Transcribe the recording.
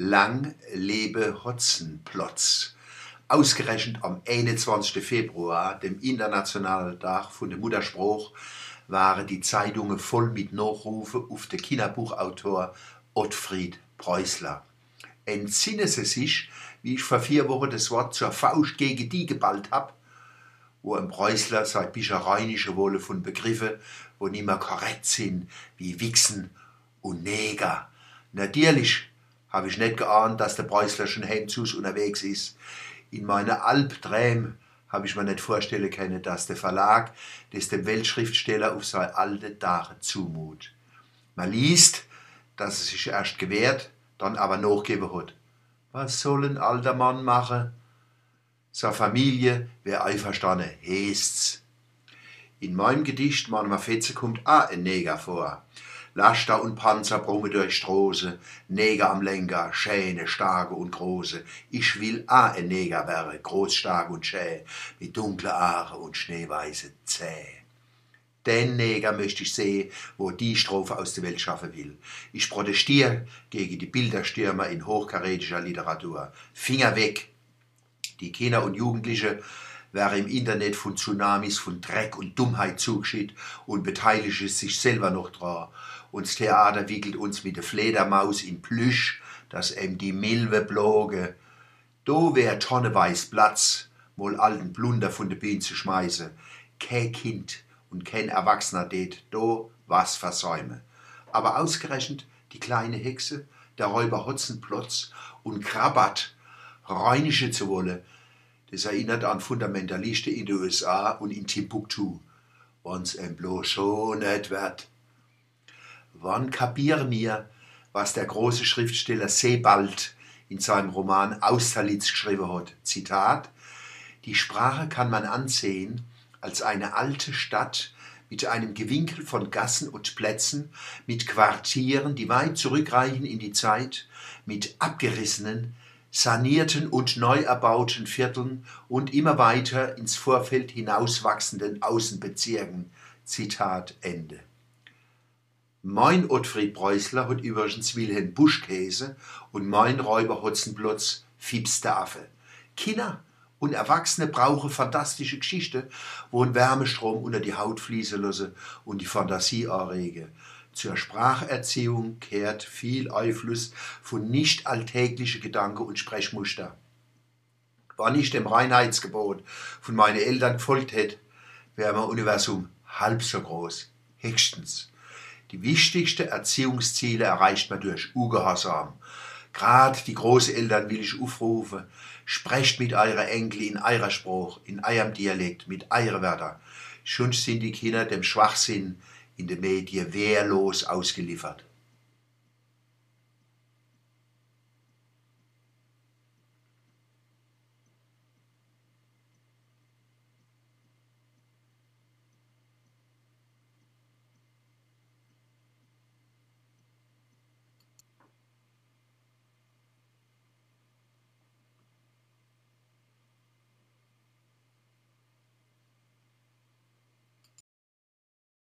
Lang lebe Hotzenplotz. Ausgerechnet am 21. Februar, dem Internationalen Tag von dem Mutterspruch, waren die Zeitungen voll mit Nachrufen auf den Kinderbuchautor Ottfried Preußler. Entsinnen Sie sich, wie ich vor vier Wochen das Wort zur Faust gegen die geballt hab, wo ein Preußler seit bischereinische Wolle von Begriffe, wo nimmer korrekt sind, wie Wichsen und Neger. Natürlich habe ich nicht geahnt, dass der Preußler schon heimzus unterwegs ist. In meiner Albträum habe ich mir nicht vorstellen können, dass der Verlag das dem Weltschriftsteller auf seine alte Tage zumut. Man liest, dass er sich erst gewehrt, dann aber nachgeben hat. Was soll ein alter Mann machen? Seine Familie wäre einverstanden, heißt's. In meinem Gedicht Manchmal Fetze kommt auch ein Neger vor. Laster und Panzer brummen durch Straße, Neger am Lenker, Schäne, starke und große. Ich will a ein Neger wäre, groß, stark und schä, mit dunkle Haare und schneeweiße Zäh. Den Neger möchte ich sehen, wo die Strophe aus der Welt schaffen will. Ich protestiere gegen die Bilderstürmer in hochkarätischer Literatur. Finger weg! Die Kinder und Jugendliche wäre im Internet von Tsunamis von Dreck und Dummheit zugeschickt und beteiligt sich selber noch dran. Und das Theater wickelt uns mit der Fledermaus in Plüsch, dass em die Milwe bloge. Do wär tonneweiß Platz, wohl alten Blunder von der Bühne zu schmeißen. Kein Kind und kein Erwachsener det do was versäume. Aber ausgerechnet die kleine Hexe, der Räuber Hotzenplotz und Krabat, reunische zu wolle, das erinnert an Fundamentalisten in den USA und in Timbuktu. Wann's em bloß so net wird. Wann kapieren wir, was der große Schriftsteller Sebald in seinem Roman Austerlitz geschrieben hat? Zitat: Die Sprache kann man ansehen als eine alte Stadt mit einem Gewinkel von Gassen und Plätzen, mit Quartieren, die weit zurückreichen in die Zeit, mit abgerissenen, sanierten und neu erbauten Vierteln und immer weiter ins Vorfeld hinauswachsenden Außenbezirken. Zitat Ende. Mein Ottfried Preußler hat übrigens Wilhelm Buschkäse und mein Räuber Hotzenplotz Fipste Affe. Kinder und Erwachsene brauchen fantastische Geschichte, wo ein Wärmestrom unter die Haut fließen lasse und die Fantasie anrege. Zur Spracherziehung kehrt viel Einfluss von nicht alltäglichen Gedanken und Sprechmuster. War nicht dem Reinheitsgebot von meinen Eltern gefolgt hätte, wäre mein Universum halb so groß, höchstens. Die wichtigsten Erziehungsziele erreicht man durch Ungehorsam. Grad die Großeltern will ich aufrufen, sprecht mit eurer Enkel in eurer Spruch, in eurem Dialekt, mit eurer Wörter. Schon sind die Kinder dem Schwachsinn in den Medien wehrlos ausgeliefert.